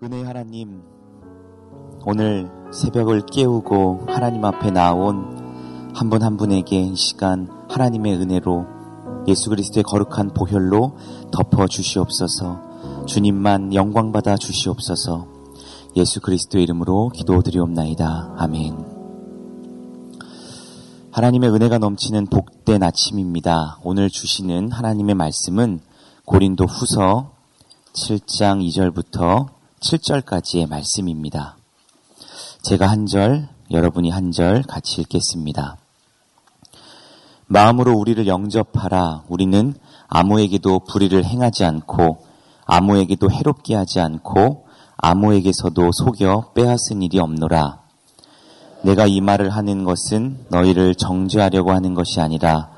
은혜 하나님, 오늘 새벽을 깨우고 하나님 앞에 나온 한분한 분에게 이 시간 하나님의 은혜로 예수 그리스도의 거룩한 보혈로 덮어 주시옵소서 주님만 영광 받아 주시옵소서 예수 그리스도의 이름으로 기도드리옵나이다. 아멘. 하나님의 은혜가 넘치는 복된 아침입니다. 오늘 주시는 하나님의 말씀은 고린도 후서 7장 2절부터 7절까지의 말씀입니다. 제가 한 절, 여러분이 한 절 같이 읽겠습니다. 마음으로 우리를 영접하라. 우리는 아무에게도 불의를 행하지 않고 아무에게도 해롭게 하지 않고 아무에게서도 속여 빼앗은 일이 없노라. 내가 이 말을 하는 것은 너희를 정죄하려고 하는 것이 아니라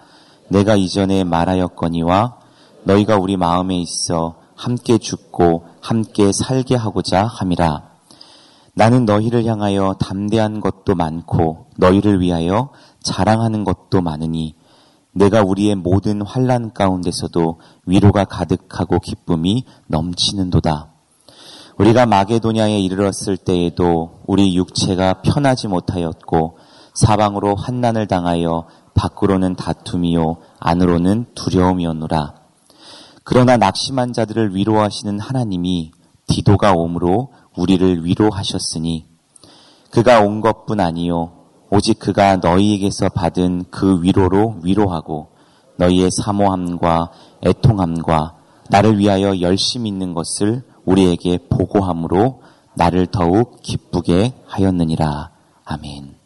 내가 이전에 말하였거니와 너희가 우리 마음에 있어 함께 죽고 함께 살게 하고자 함이라. 나는 너희를 향하여 담대한 것도 많고 너희를 위하여 자랑하는 것도 많으니 내가 우리의 모든 환란 가운데서도 위로가 가득하고 기쁨이 넘치는도다. 우리가 마게도냐에 이르렀을 때에도 우리 육체가 편하지 못하였고 사방으로 환난을 당하여 밖으로는 다툼이요 안으로는 두려움이었노라. 그러나 낙심한 자들을 위로하시는 하나님이 디도가 옴으로 우리를 위로하셨으니 그가 온 것뿐 아니요 오직 그가 너희에게서 받은 그 위로로 위로하고 너희의 사모함과 애통함과 나를 위하여 열심 있는 것을 우리에게 보고함으로 나를 더욱 기쁘게 하였느니라. 아멘.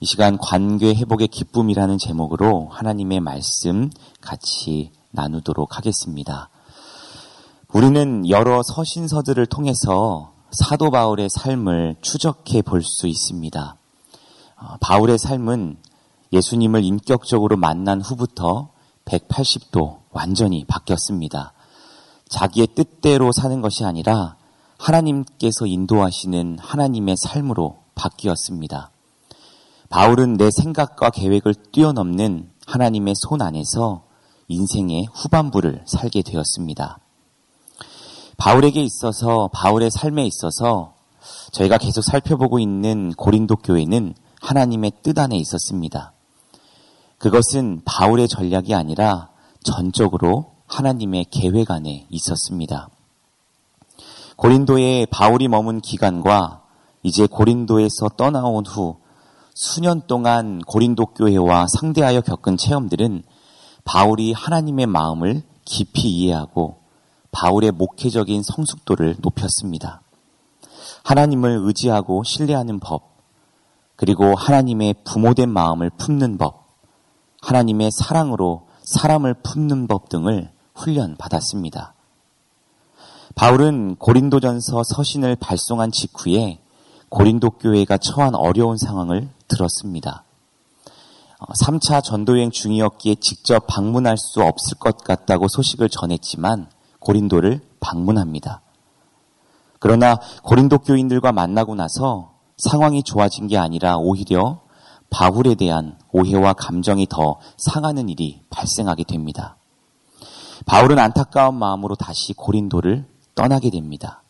이 시간 관계 회복의 기쁨이라는 제목으로 하나님의 말씀 같이 나누도록 하겠습니다. 우리는 여러 서신서들을 통해서 사도 바울의 삶을 추적해 볼 수 있습니다. 어, 바울의 삶은 예수님을 인격적으로 만난 후부터 180도 완전히 바뀌었습니다. 자기의 뜻대로 사는 것이 아니라 하나님께서 인도하시는 하나님의 삶으로 바뀌었습니다. 바울은 내 생각과 계획을 뛰어넘는 하나님의 손 안에서 인생의 후반부를 살게 되었습니다. 바울에게 있어서 바울의 삶에 있어서 저희가 계속 살펴보고 있는 고린도 교회는 하나님의 뜻 안에 있었습니다. 그것은 바울의 전략이 아니라 전적으로 하나님의 계획 안에 있었습니다. 고린도에 바울이 머문 기간과 이제 고린도에서 떠나온 후 수년 동안 고린도 교회와 상대하여 겪은 체험들은 바울이 하나님의 마음을 깊이 이해하고 바울의 목회적인 성숙도를 높였습니다. 하나님을 의지하고 신뢰하는 법, 그리고 하나님의 부모된 마음을 품는 법, 하나님의 사랑으로 사람을 품는 법 등을 훈련받았습니다. 바울은 고린도전서 서신을 발송한 직후에 고린도 교회가 처한 어려운 상황을 들었습니다. 3차 어, 전도여행 중이었기에 직접 방문할 수 없을 것 같다고 소식을 전했지만 고린도를 방문합니다. 그러나 고린도 교인들과 만나고 나서 상황이 좋아진 게 아니라 오히려 바울에 대한 오해와 감정이 더 상하는 일이 발생하게 됩니다. 바울은 안타까운 마음으로 다시 고린도를 떠나게 됩니다.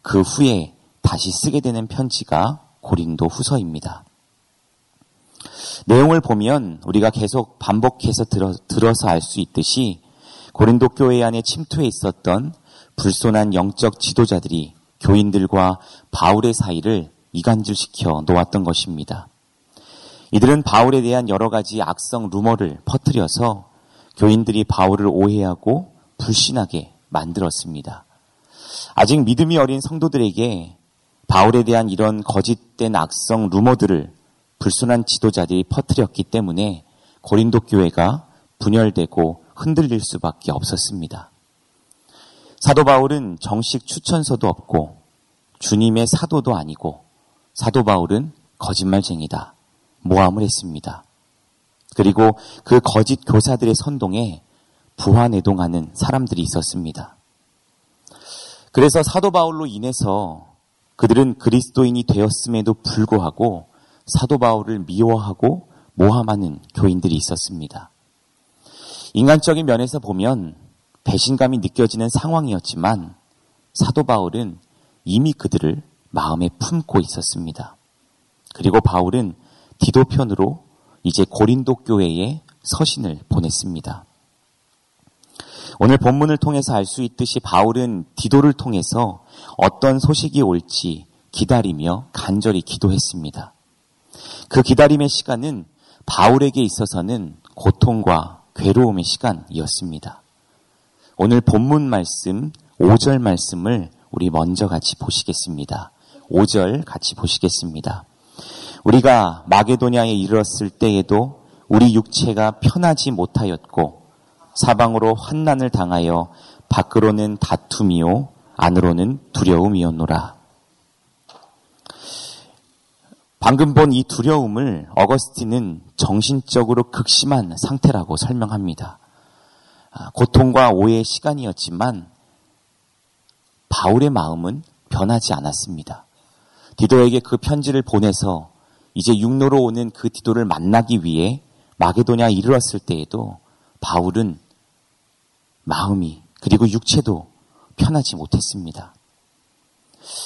그 후에 다시 쓰게 되는 편지가 고린도 후서입니다. 내용을 보면 우리가 계속 반복해서 들어, 들어서 알 수 있듯이 고린도 교회 안에 침투해 있었던 불손한 영적 지도자들이 교인들과 바울의 사이를 이간질시켜 놓았던 것입니다. 이들은 바울에 대한 여러 가지 악성 루머를 퍼뜨려서 교인들이 바울을 오해하고 불신하게 만들었습니다. 아직 믿음이 어린 성도들에게 바울에 대한 이런 거짓된 악성 루머들을 불순한 지도자들이 퍼뜨렸기 때문에 고린도 교회가 분열되고 흔들릴 수밖에 없었습니다. 사도 바울은 정식 추천서도 없고 주님의 사도도 아니고 사도 바울은 거짓말쟁이다. 모함을 했습니다. 그리고 그 거짓 교사들의 선동에 부하내동하는 사람들이 있었습니다. 그래서 사도 바울로 인해서 그들은 그리스도인이 되었음에도 불구하고 사도 바울을 미워하고 모함하는 교인들이 있었습니다. 인간적인 면에서 보면 배신감이 느껴지는 상황이었지만 사도 바울은 이미 그들을 마음에 품고 있었습니다. 그리고 바울은 디도편으로 이제 고린도 교회에 서신을 보냈습니다. 오늘 본문을 통해서 알 수 있듯이 바울은 디도를 통해서 어떤 소식이 올지 기다리며 간절히 기도했습니다. 그 기다림의 시간은 바울에게 있어서는 고통과 괴로움의 시간이었습니다. 오늘 본문 말씀 5절 말씀을 우리 먼저 같이 보시겠습니다. 5절 같이 보시겠습니다. 우리가 마게도냐에 이르렀을 때에도 우리 육체가 편하지 못하였고 사방으로 환난을 당하여 밖으로는 다툼이요 안으로는 두려움이었노라. 방금 본 이 두려움을 어거스틴은 정신적으로 극심한 상태라고 설명합니다. 아, 고통과 오해의 시간이었지만 바울의 마음은 변하지 않았습니다. 디도에게 그 편지를 보내서 이제 육로로 오는 그 디도를 만나기 위해 마게도냐에 이르렀을 때에도 바울은 마음이 그리고 육체도 편하지 못했습니다.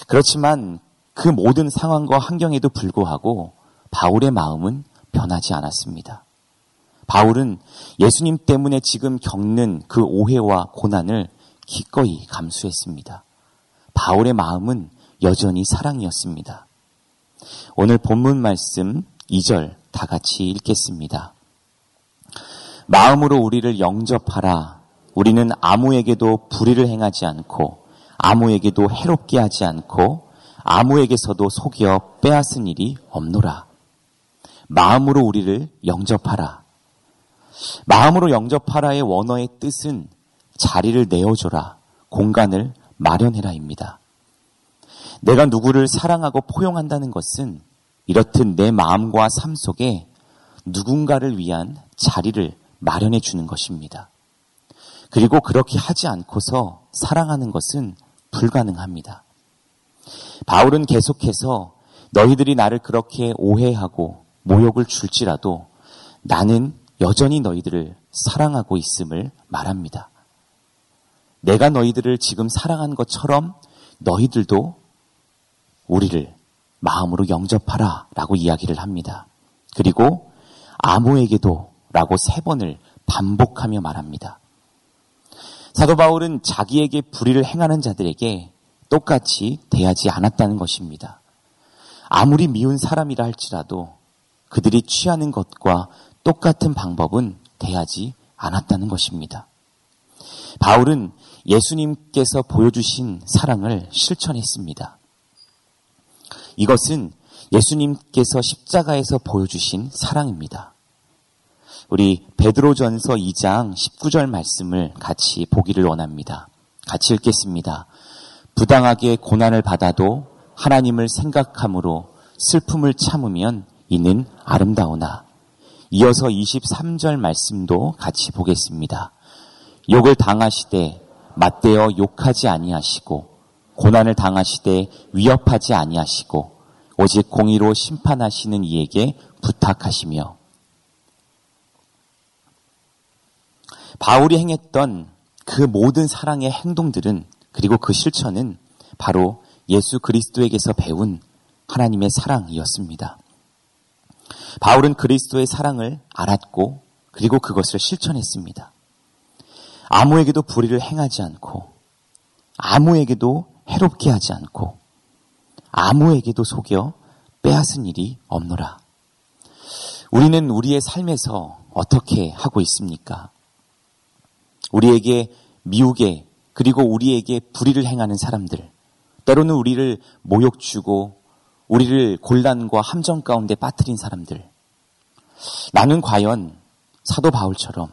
그렇지만 그 모든 상황과 환경에도 불구하고 바울의 마음은 변하지 않았습니다. 바울은 예수님 때문에 지금 겪는 그 오해와 고난을 기꺼이 감수했습니다. 바울의 마음은 여전히 사랑이었습니다. 오늘 본문 말씀 2절 다 같이 읽겠습니다. 마음으로 우리를 영접하라. 우리는 아무에게도 불의를 행하지 않고 아무에게도 해롭게 하지 않고 아무에게서도 속여 빼앗은 일이 없노라. 마음으로 우리를 영접하라. 마음으로 영접하라의 원어의 뜻은 자리를 내어줘라. 공간을 마련해라입니다. 내가 누구를 사랑하고 포용한다는 것은 이렇듯 내 마음과 삶 속에 누군가를 위한 자리를 마련해 주는 것입니다. 그리고 그렇게 하지 않고서 사랑하는 것은 불가능합니다. 바울은 계속해서 너희들이 나를 그렇게 오해하고 모욕을 줄지라도 나는 여전히 너희들을 사랑하고 있음을 말합니다. 내가 너희들을 지금 사랑한 것처럼 너희들도 우리를 마음으로 영접하라 라고 이야기를 합니다. 그리고 아무에게도 라고 세 번을 반복하며 말합니다. 사도 바울은 자기에게 불의를 행하는 자들에게 똑같이 대하지 않았다는 것입니다. 아무리 미운 사람이라 할지라도 그들이 취하는 것과 똑같은 방법은 대하지 않았다는 것입니다. 바울은 예수님께서 보여주신 사랑을 실천했습니다. 이것은 예수님께서 십자가에서 보여주신 사랑입니다. 우리 베드로전서 2장 19절 말씀을 같이 보기를 원합니다. 같이 읽겠습니다. 부당하게 고난을 받아도 하나님을 생각함으로 슬픔을 참으면 이는 아름다우나. 이어서 23절 말씀도 같이 보겠습니다. 욕을 당하시되 맞대어 욕하지 아니하시고 고난을 당하시되 위협하지 아니하시고 오직 공의로 심판하시는 이에게 부탁하시며 바울이 행했던 그 모든 사랑의 행동들은 그리고 그 실천은 바로 예수 그리스도에게서 배운 하나님의 사랑이었습니다. 바울은 그리스도의 사랑을 알았고 그리고 그것을 실천했습니다. 아무에게도 불의를 행하지 않고 아무에게도 해롭게 하지 않고 아무에게도 속여 빼앗은 일이 없노라. 우리는 우리의 삶에서 어떻게 하고 있습니까? 우리에게 미우게 그리고 우리에게 불의를 행하는 사람들, 때로는 우리를 모욕 주고 우리를 곤란과 함정 가운데 빠뜨린 사람들. 나는 과연 사도 바울처럼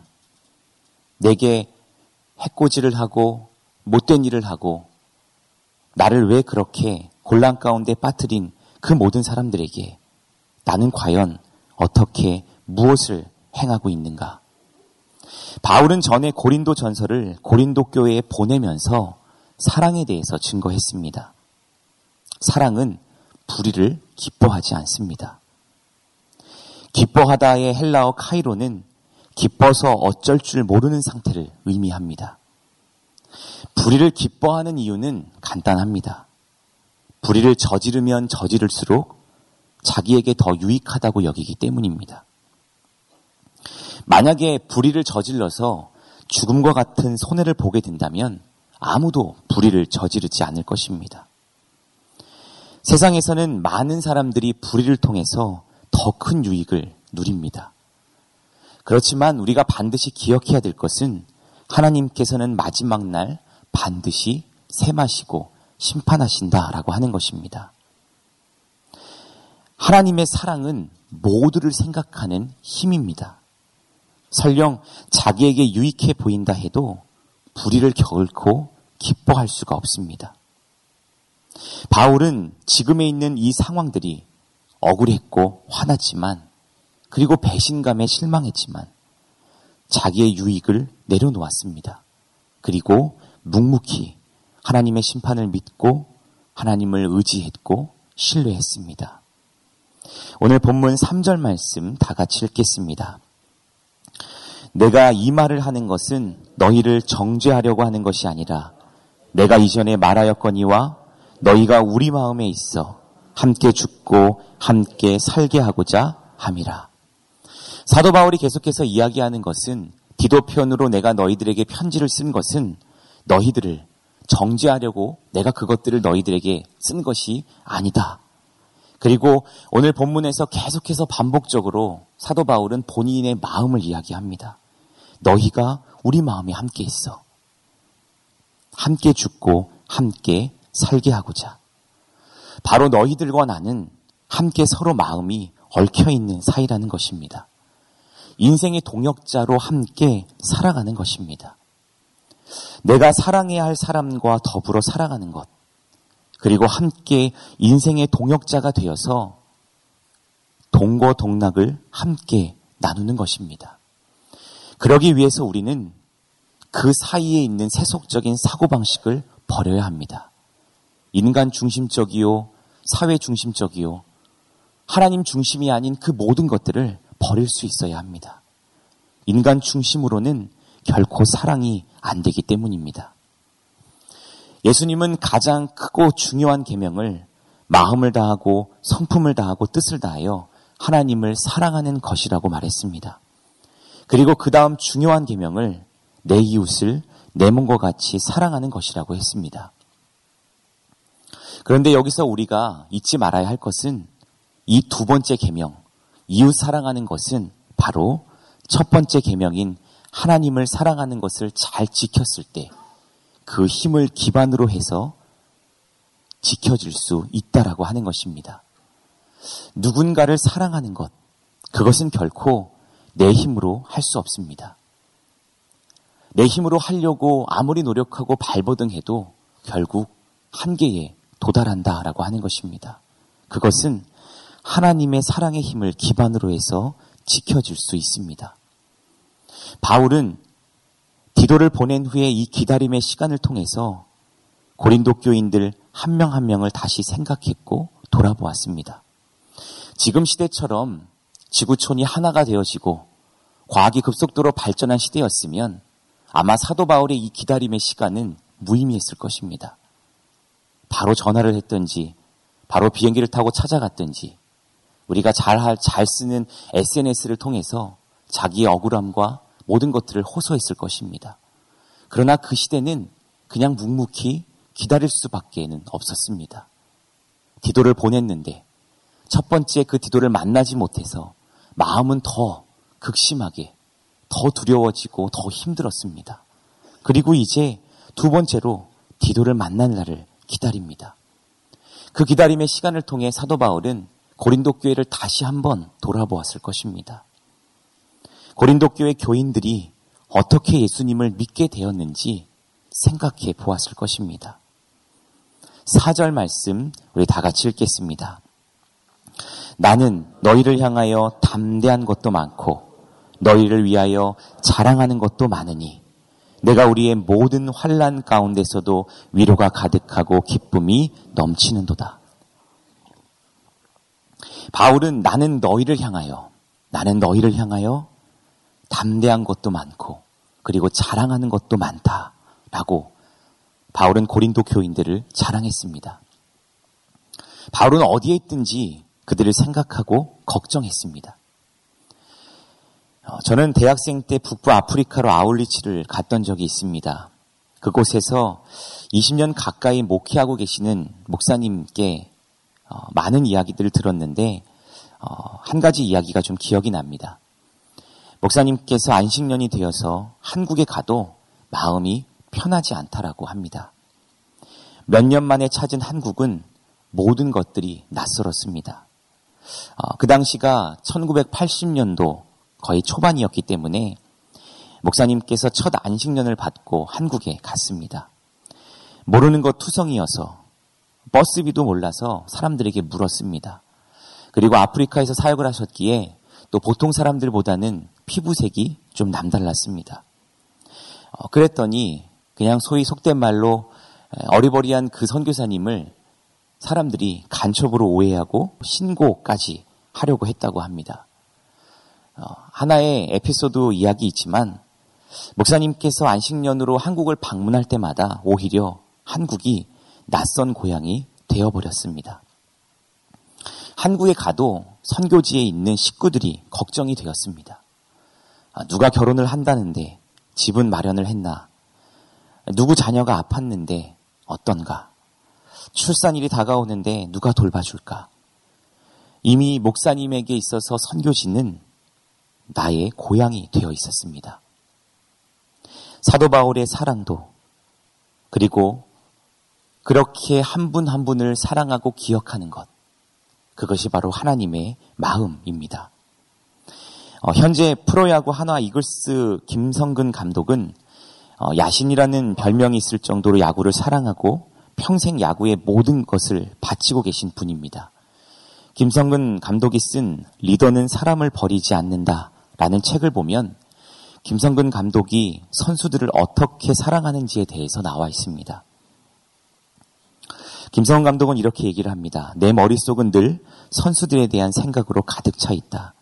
내게 해코지를 하고 못된 일을 하고 나를 왜 그렇게 곤란 가운데 빠뜨린 그 모든 사람들에게 나는 과연 어떻게 무엇을 행하고 있는가? 바울은 전에 고린도 전설을 고린도 교회에 보내면서 사랑에 대해서 증거했습니다. 사랑은 불의를 기뻐하지 않습니다. 기뻐하다의 헬라어 카이로는 기뻐서 어쩔 줄 모르는 상태를 의미합니다. 불의를 기뻐하는 이유는 간단합니다. 불의를 저지르면 저지를수록 자기에게 더 유익하다고 여기기 때문입니다. 만약에 불의를 저질러서 죽음과 같은 손해를 보게 된다면 아무도 불의를 저지르지 않을 것입니다. 세상에서는 많은 사람들이 불의를 통해서 더 큰 유익을 누립니다. 그렇지만 우리가 반드시 기억해야 될 것은 하나님께서는 마지막 날 반드시 세마시고 심판하신다라고 하는 것입니다. 하나님의 사랑은 모두를 생각하는 힘입니다. 설령 자기에게 유익해 보인다 해도 불의를 결코 기뻐할 수가 없습니다. 바울은 지금에 있는 이 상황들이 억울했고 화났지만 그리고 배신감에 실망했지만 자기의 유익을 내려놓았습니다. 그리고 묵묵히 하나님의 심판을 믿고 하나님을 의지했고 신뢰했습니다. 오늘 본문 3절 말씀 다 같이 읽겠습니다. 내가 이 말을 하는 것은 너희를 정죄하려고 하는 것이 아니라 내가 이전에 말하였거니와 너희가 우리 마음에 있어 함께 죽고 함께 살게 하고자 함이라. 사도 바울이 계속해서 이야기하는 것은 디도편으로 내가 너희들에게 편지를 쓴 것은 너희들을 정죄하려고 내가 그것들을 너희들에게 쓴 것이 아니다. 그리고 오늘 본문에서 계속해서 반복적으로 사도 바울은 본인의 마음을 이야기합니다. 너희가 우리 마음에 함께 있어. 함께 죽고 함께 살게 하고자. 바로 너희들과 나는 함께 서로 마음이 얽혀 있는 사이라는 것입니다. 인생의 동역자로 함께 살아가는 것입니다. 내가 사랑해야 할 사람과 더불어 살아가는 것, 그리고 함께 인생의 동역자가 되어서 동거동락을 함께 나누는 것입니다. 그러기 위해서 우리는 그 사이에 있는 세속적인 사고방식을 버려야 합니다. 인간 중심적이요, 사회 중심적이요, 하나님 중심이 아닌 그 모든 것들을 버릴 수 있어야 합니다. 인간 중심으로는 결코 사랑이 안 되기 때문입니다. 예수님은 가장 크고 중요한 계명을 마음을 다하고 성품을 다하고 뜻을 다하여 하나님을 사랑하는 것이라고 말했습니다. 그리고 그 다음 중요한 계명을 내 이웃을 내 몸과 같이 사랑하는 것이라고 했습니다. 그런데 여기서 우리가 잊지 말아야 할 것은 이 두 번째 계명, 이웃 사랑하는 것은 바로 첫 번째 계명인 하나님을 사랑하는 것을 잘 지켰을 때 그 힘을 기반으로 해서 지켜질 수 있다라고 하는 것입니다. 누군가를 사랑하는 것, 그것은 결코 내 힘으로 할 수 없습니다. 내 힘으로 하려고 아무리 노력하고 발버둥해도 결국 한계에 도달한다라고 하는 것입니다. 그것은 하나님의 사랑의 힘을 기반으로 해서 지켜질 수 있습니다. 바울은 디도를 보낸 후에 이 기다림의 시간을 통해서 고린도 교인들 한 명한 한 명을 다시 생각했고 돌아보았습니다. 지금 시대처럼 지구촌이 하나가 되어지고 과학이 급속도로 발전한 시대였으면 아마 사도 바울의 이 기다림의 시간은 무의미했을 것입니다. 바로 전화를 했던지, 바로 비행기를 타고 찾아갔던지, 우리가 잘, 잘 쓰는 SNS를 통해서 자기의 억울함과 모든 것들을 호소했을 것입니다. 그러나 그 시대는 그냥 묵묵히 기다릴 수밖에는 없었습니다. 디도를 보냈는데 첫 번째 그 디도를 만나지 못해서 마음은 더 극심하게 더 두려워지고 더 힘들었습니다. 그리고 이제 두 번째로 디도를 만난 날을 기다립니다. 그 기다림의 시간을 통해 사도 바울은 고린도 교회를 다시 한번 돌아보았을 것입니다. 고린도 교회 교인들이 어떻게 예수님을 믿게 되었는지 생각해 보았을 것입니다. 4절 말씀 우리 다 같이 읽겠습니다. 나는 너희를 향하여 담대한 것도 많고 너희를 위하여 자랑하는 것도 많으니 내가 우리의 모든 환란 가운데서도 위로가 가득하고 기쁨이 넘치는도다. 바울은 나는 너희를 향하여, 나는 너희를 향하여 담대한 것도 많고, 그리고 자랑하는 것도 많다라고 바울은 고린도 교인들을 자랑했습니다. 바울은 어디에 있든지 그들을 생각하고 걱정했습니다. 어, 저는 대학생 때 북부 아프리카로 아울리치를 갔던 적이 있습니다. 그곳에서 20년 가까이 목회하고 계시는 목사님께 어, 많은 이야기들을 들었는데 어, 한 가지 이야기가 좀 기억이 납니다. 목사님께서 안식년이 되어서 한국에 가도 마음이 편하지 않다라고 합니다. 몇 년 만에 찾은 한국은 모든 것들이 낯설었습니다. 그 당시가 1980년도 거의 초반이었기 때문에 목사님께서 첫 안식년을 받고 한국에 갔습니다. 모르는 것 투성이어서 버스비도 몰라서 사람들에게 물었습니다. 그리고 아프리카에서 사역을 하셨기에 또 보통 사람들보다는 피부색이 좀 남달랐습니다. 어, 그랬더니 그냥 소위 속된 말로 어리버리한 그 선교사님을 사람들이 간첩으로 오해하고 신고까지 하려고 했다고 합니다. 어, 하나의 에피소드 이야기 있지만 목사님께서 안식년으로 한국을 방문할 때마다 오히려 한국이 낯선 고향이 되어버렸습니다. 한국에 가도 선교지에 있는 식구들이 걱정이 되었습니다. 아, 누가 결혼을 한다는데 집은 마련을 했나? 누구 자녀가 아팠는데 어떤가? 출산일이 다가오는데 누가 돌봐줄까? 이미 목사님에게 있어서 선교지는 나의 고향이 되어 있었습니다. 사도 바울의 사랑도 그리고 그렇게 한 분한 한 분을 사랑하고 기억하는 것 그것이 바로 하나님의 마음입니다. 어, 현재 프로야구 한화 이글스 김성근 감독은 어, 야신이라는 별명이 있을 정도로 야구를 사랑하고 평생 야구의 모든 것을 바치고 계신 분입니다. 김성근 감독이 쓴 리더는 사람을 버리지 않는다 라는 책을 보면 김성근 감독이 선수들을 어떻게 사랑하는지에 대해서 나와 있습니다. 김성근 감독은 이렇게 얘기를 합니다. 내 머릿속은 늘 선수들에 대한 생각으로 가득 차 있다.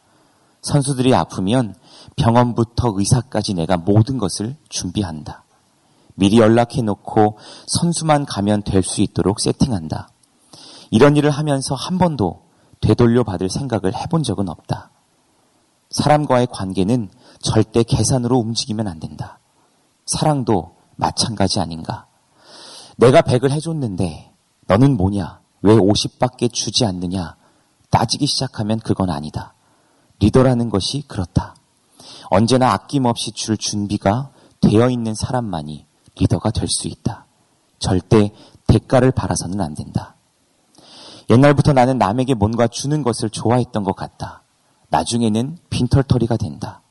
선수들이 아프면 병원부터 의사까지 내가 모든 것을 준비한다. 미리 연락해 놓고 선수만 가면 될 수 있도록 세팅한다. 이런 일을 하면서 한 번도 되돌려 받을 생각을 해본 적은 없다. 사람과의 관계는 절대 계산으로 움직이면 안 된다. 사랑도 마찬가지 아닌가. 내가 100을 해줬는데 너는 뭐냐? 왜 50밖에 주지 않느냐? 따지기 시작하면 그건 아니다. 리더라는 것이 그렇다. 언제나 아낌없이 줄 준비가 되어 있는 사람만이 리더가 될 수 있다. 절대 대가를 바라서는 안 된다. 옛날부터 나는 남에게 뭔가 주는 것을 좋아했던 것 같다. 나중에는 빈털터리가 된다.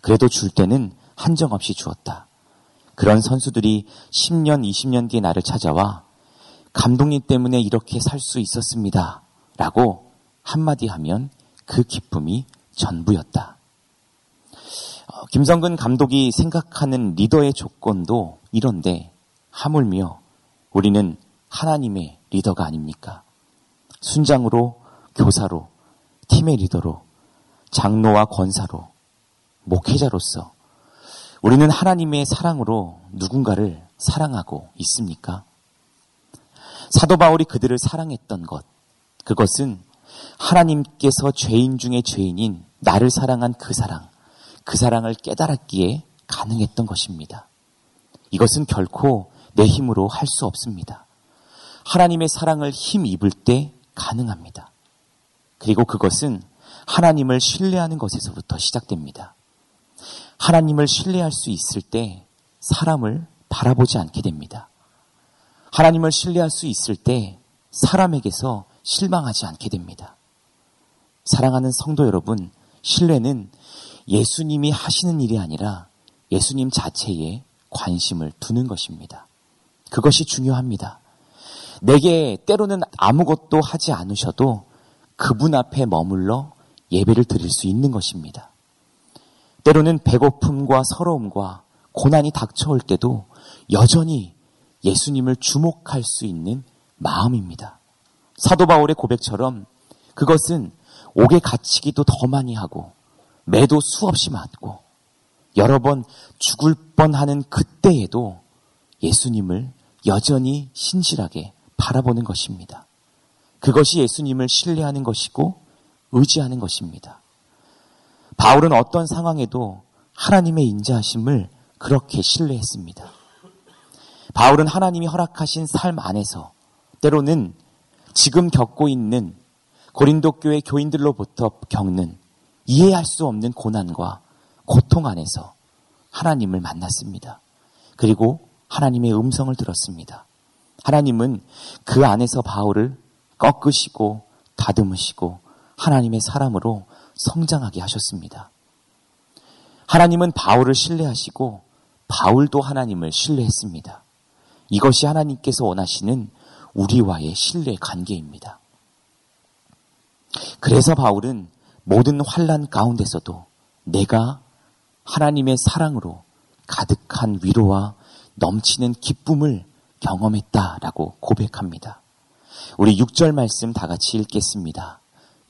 그래도 줄 때는 한정없이 주었다. 그런 선수들이 10년, 20년 뒤에 나를 찾아와 감독님 때문에 이렇게 살 수 있었습니다. 라고 한마디 하면 그 기쁨이 전부였다. 어, 김성근 감독이 생각하는 리더의 조건도 이런데 하물며 우리는 하나님의 리더가 아닙니까? 순장으로, 교사로, 팀의 리더로, 장로와 권사로, 목회자로서 우리는 하나님의 사랑으로 누군가를 사랑하고 있습니까? 사도 바울이 그들을 사랑했던 것, 그것은 하나님께서 죄인 중에 죄인인 나를 사랑한 그 사랑, 그 사랑을 깨달았기에 가능했던 것입니다. 이것은 결코 내 힘으로 할 수 없습니다. 하나님의 사랑을 힘 입을 때 가능합니다. 그리고 그것은 하나님을 신뢰하는 것에서부터 시작됩니다. 하나님을 신뢰할 수 있을 때 사람을 바라보지 않게 됩니다. 하나님을 신뢰할 수 있을 때 사람에게서 실망하지 않게 됩니다. 사랑하는 성도 여러분, 신뢰는 예수님이 하시는 일이 아니라 예수님 자체에 관심을 두는 것입니다. 그것이 중요합니다. 내게 때로는 아무것도 하지 않으셔도 그분 앞에 머물러 예배를 드릴 수 있는 것입니다. 때로는 배고픔과 서러움과 고난이 닥쳐올 때도 여전히 예수님을 주목할 수 있는 마음입니다. 사도 바울의 고백처럼 그것은 옥에 갇히기도 더 많이 하고 매도 수없이 맞고 여러 번 죽을 뻔하는 그때에도 예수님을 여전히 신실하게 바라보는 것입니다. 그것이 예수님을 신뢰하는 것이고 의지하는 것입니다. 바울은 어떤 상황에도 하나님의 인자하심을 그렇게 신뢰했습니다. 바울은 하나님이 허락하신 삶 안에서 때로는 지금 겪고 있는 고린도 교회 교인들로부터 겪는 이해할 수 없는 고난과 고통 안에서 하나님을 만났습니다. 그리고 하나님의 음성을 들었습니다. 하나님은 그 안에서 바울을 꺾으시고 다듬으시고 하나님의 사람으로 성장하게 하셨습니다. 하나님은 바울을 신뢰하시고 바울도 하나님을 신뢰했습니다. 이것이 하나님께서 원하시는 우리와의 신뢰 관계입니다. 그래서 바울은 모든 환란 가운데서도 내가 하나님의 사랑으로 가득한 위로와 넘치는 기쁨을 경험했다라고 고백합니다. 우리 6절 말씀 다 같이 읽겠습니다.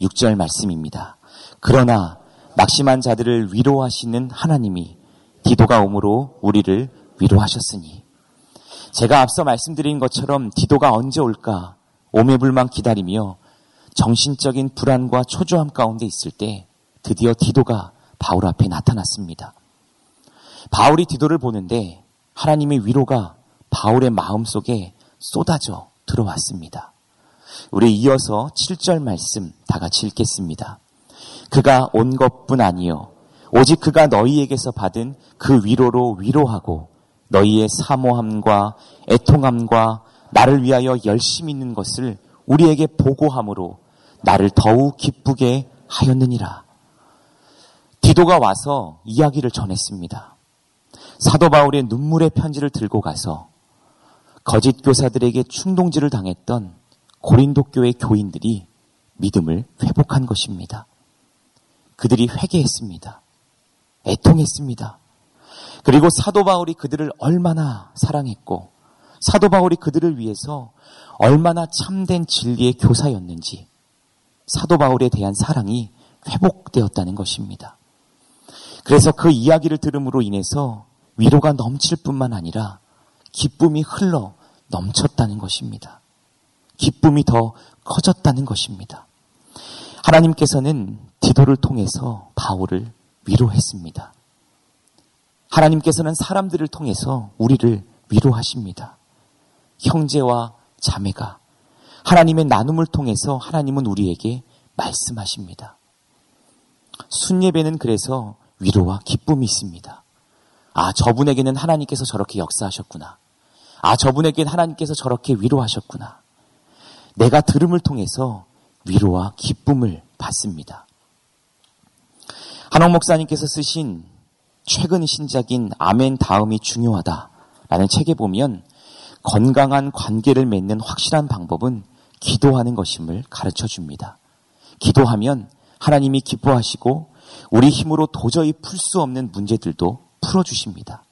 6절 말씀입니다. 그러나 낙심한 자들을 위로하시는 하나님이 디도가 오므로 우리를 위로하셨으니 제가 앞서 말씀드린 것처럼 디도가 언제 올까 오매불만 기다리며 정신적인 불안과 초조함 가운데 있을 때 드디어 디도가 바울 앞에 나타났습니다. 바울이 디도를 보는데 하나님의 위로가 바울의 마음 속에 쏟아져 들어왔습니다. 우리 이어서 7절 말씀 다 같이 읽겠습니다. 그가 온 것뿐 아니요 오직 그가 너희에게서 받은 그 위로로 위로하고 너희의 사모함과 애통함과 나를 위하여 열심히 있는 것을 우리에게 보고함으로 나를 더욱 기쁘게 하였느니라. 디도가 와서 이야기를 전했습니다. 사도 바울의 눈물의 편지를 들고 가서 거짓 교사들에게 충동질을 당했던 고린도 교회 교인들이 믿음을 회복한 것입니다. 그들이 회개했습니다. 애통했습니다. 그리고 사도 바울이 그들을 얼마나 사랑했고 사도 바울이 그들을 위해서 얼마나 참된 진리의 교사였는지 사도 바울에 대한 사랑이 회복되었다는 것입니다. 그래서 그 이야기를 들음으로 인해서 위로가 넘칠 뿐만 아니라 기쁨이 흘러 넘쳤다는 것입니다. 기쁨이 더 커졌다는 것입니다. 하나님께서는 디도를 통해서 바울을 위로했습니다. 하나님께서는 사람들을 통해서 우리를 위로하십니다. 형제와 자매가 하나님의 나눔을 통해서 하나님은 우리에게 말씀하십니다. 순예배는 그래서 위로와 기쁨이 있습니다. 아, 저분에게는 하나님께서 저렇게 역사하셨구나. 아, 저분에게는 하나님께서 저렇게 위로하셨구나. 내가 들음을 통해서 위로와 기쁨을 받습니다. 한옥 목사님께서 쓰신 최근 신작인 아멘 다음이 중요하다라는 책에 보면 건강한 관계를 맺는 확실한 방법은 기도하는 것임을 가르쳐 줍니다. 기도하면 하나님이 기뻐하시고 우리 힘으로 도저히 풀 수 없는 문제들도 풀어주십니다.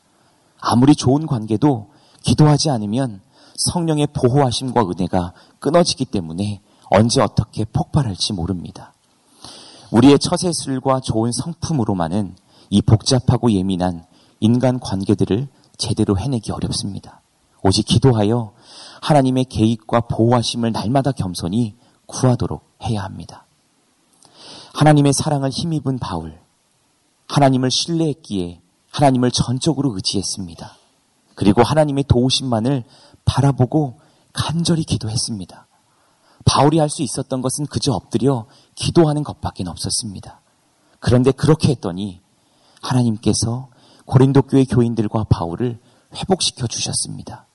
아무리 좋은 관계도 기도하지 않으면 성령의 보호하심과 은혜가 끊어지기 때문에 언제 어떻게 폭발할지 모릅니다. 우리의 처세술과 좋은 성품으로만은 이 복잡하고 예민한 인간 관계들을 제대로 해내기 어렵습니다. 오직 기도하여 하나님의 계획과 보호하심을 날마다 겸손히 구하도록 해야 합니다. 하나님의 사랑을 힘입은 바울, 하나님을 신뢰했기에 하나님을 전적으로 의지했습니다. 그리고 하나님의 도우심만을 바라보고 간절히 기도했습니다. 바울이 할 수 있었던 것은 그저 엎드려 기도하는 것밖에 없었습니다. 그런데 그렇게 했더니 하나님께서 고린도 교회 교인들과 바울을 회복시켜 주셨습니다.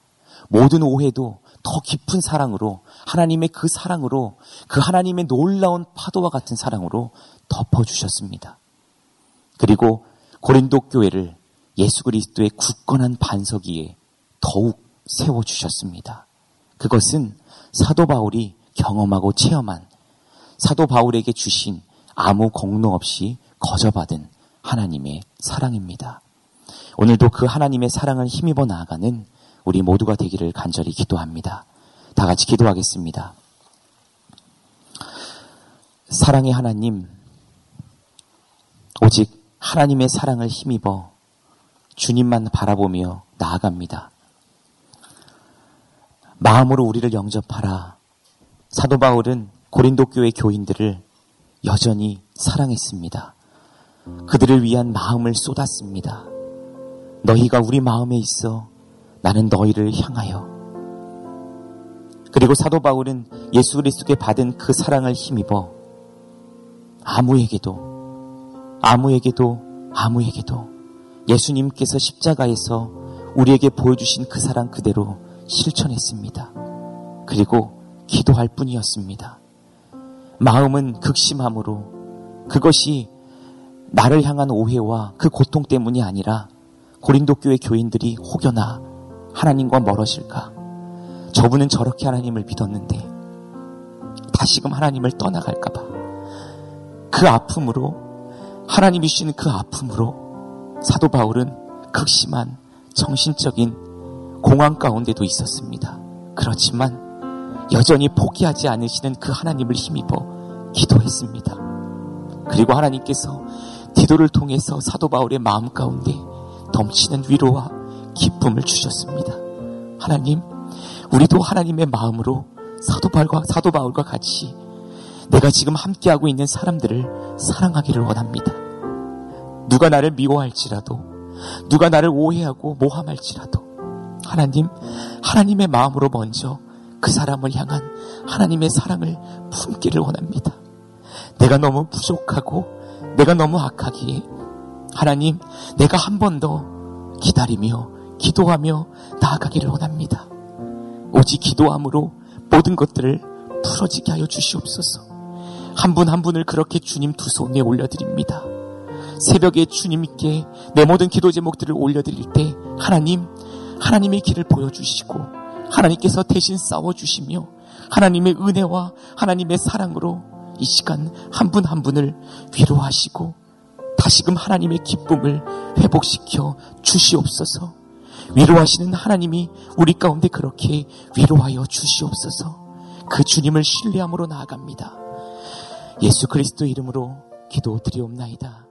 모든 오해도 더 깊은 사랑으로 하나님의 그 사랑으로 그 하나님의 놀라운 파도와 같은 사랑으로 덮어 주셨습니다. 그리고 고린도 교회를 예수 그리스도의 굳건한 반석 위에 더욱 세워 주셨습니다. 그것은 사도 바울이 경험하고 체험한 사도 바울에게 주신 아무 공로 없이 거저받은 하나님의 사랑입니다. 오늘도 그 하나님의 사랑을 힘입어 나아가는 우리 모두가 되기를 간절히 기도합니다. 다 같이 기도하겠습니다. 사랑의 하나님, 오직 하나님의 사랑을 힘입어 주님만 바라보며 나아갑니다. 마음으로 우리를 영접하라. 사도 바울은 고린도 교회 교인들을 여전히 사랑했습니다. 그들을 위한 마음을 쏟았습니다. 너희가 우리 마음에 있어 나는 너희를 향하여. 그리고 사도 바울은 예수 그리스도께 받은 그 사랑을 힘입어 아무에게도 아무에게도 아무에게도 예수님께서 십자가에서 우리에게 보여주신 그 사랑 그대로 실천했습니다. 그리고 기도할 뿐이었습니다. 마음은 극심함으로 그것이 나를 향한 오해와 그 고통 때문이 아니라 고린도 교회 교인들이 혹여나 하나님과 멀어질까? 저분은 저렇게 하나님을 믿었는데 다시금 하나님을 떠나갈까봐 그 아픔으로 하나님이 주시는 그 아픔으로 사도 바울은 극심한 정신적인 공황 가운데도 있었습니다. 그렇지만 여전히 포기하지 않으시는 그 하나님을 힘입어 기도했습니다. 그리고 하나님께서 기도를 통해서 사도 바울의 마음 가운데 넘치는 위로와 기쁨을 주셨습니다. 하나님, 우리도 하나님의 마음으로 사도 바울과 사도 바울과 같이 내가 지금 함께하고 있는 사람들을 사랑하기를 원합니다. 누가 나를 미워할지라도, 누가 나를 오해하고 모함할지라도, 하나님, 하나님의 마음으로 먼저 그 사람을 향한 하나님의 사랑을 품기를 원합니다. 내가 너무 부족하고, 내가 너무 악하기에, 하나님, 내가 한 번 더 기다리며, 기도하며 나아가기를 원합니다. 오직 기도함으로 모든 것들을 풀어지게 하여 주시옵소서. 한 분한 한 분을 그렇게 주님 두 손에 올려드립니다. 새벽에 주님께 내 모든 기도 제목들을 올려드릴 때 하나님, 하나님의 길을 보여주시고 하나님께서 대신 싸워주시며 하나님의 은혜와 하나님의 사랑으로 이 시간 한 분한 한 분을 위로하시고 다시금 하나님의 기쁨을 회복시켜 주시옵소서. 위로하시는 하나님이 우리 가운데 그렇게 위로하여 주시옵소서. 그 주님을 신뢰함으로 나아갑니다. 예수 그리스도 이름으로 기도 드리옵나이다.